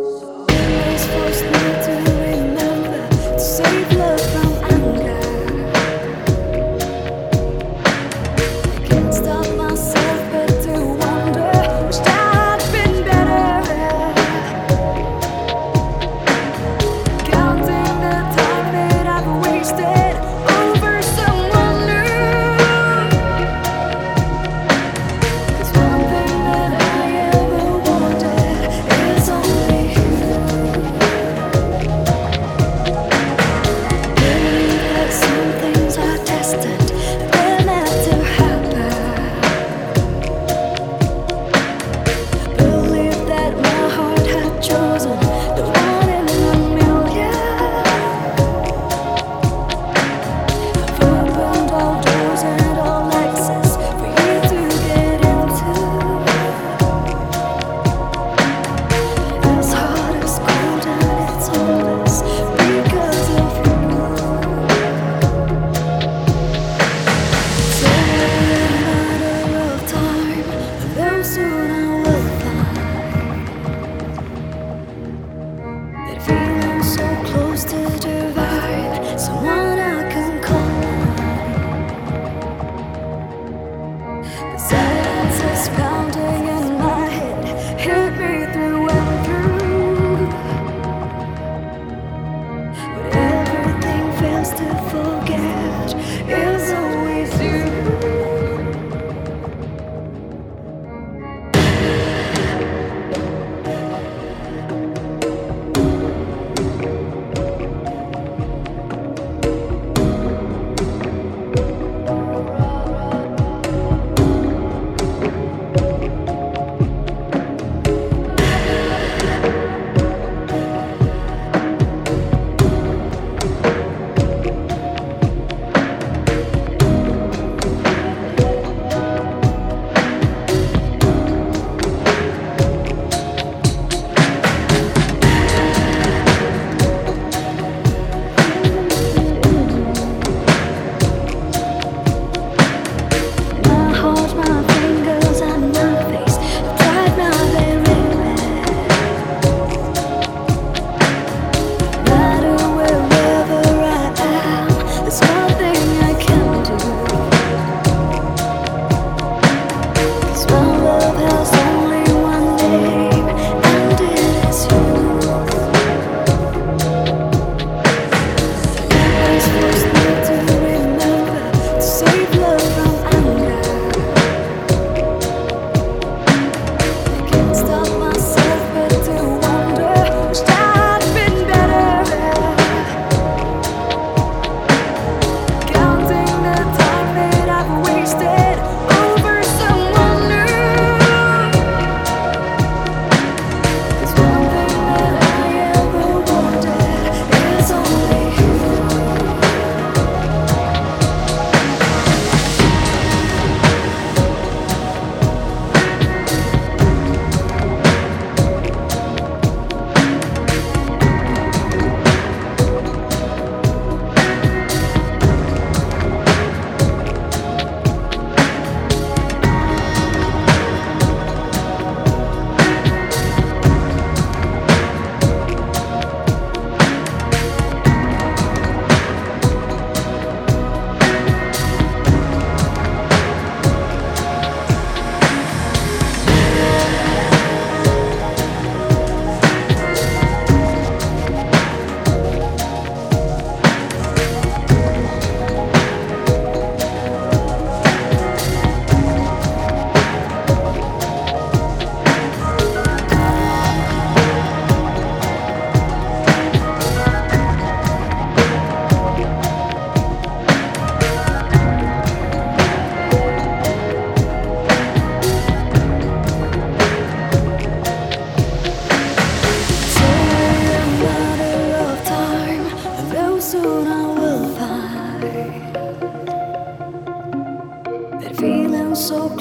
So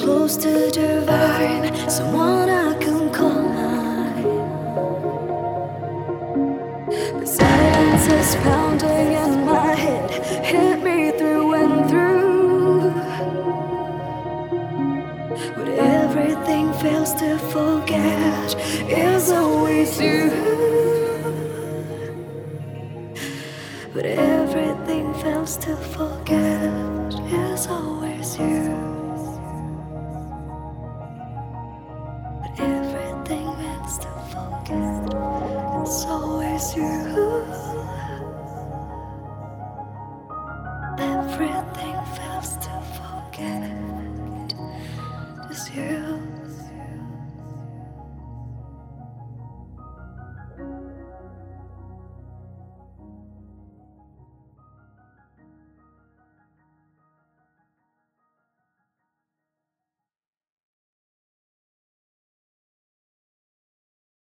Close to divine, someone I can call mine. But silence is pounding in my head, hit me through and through. But everything fails to forget is always you. But everything fails to forget is always you. Everything fails to forget it's you.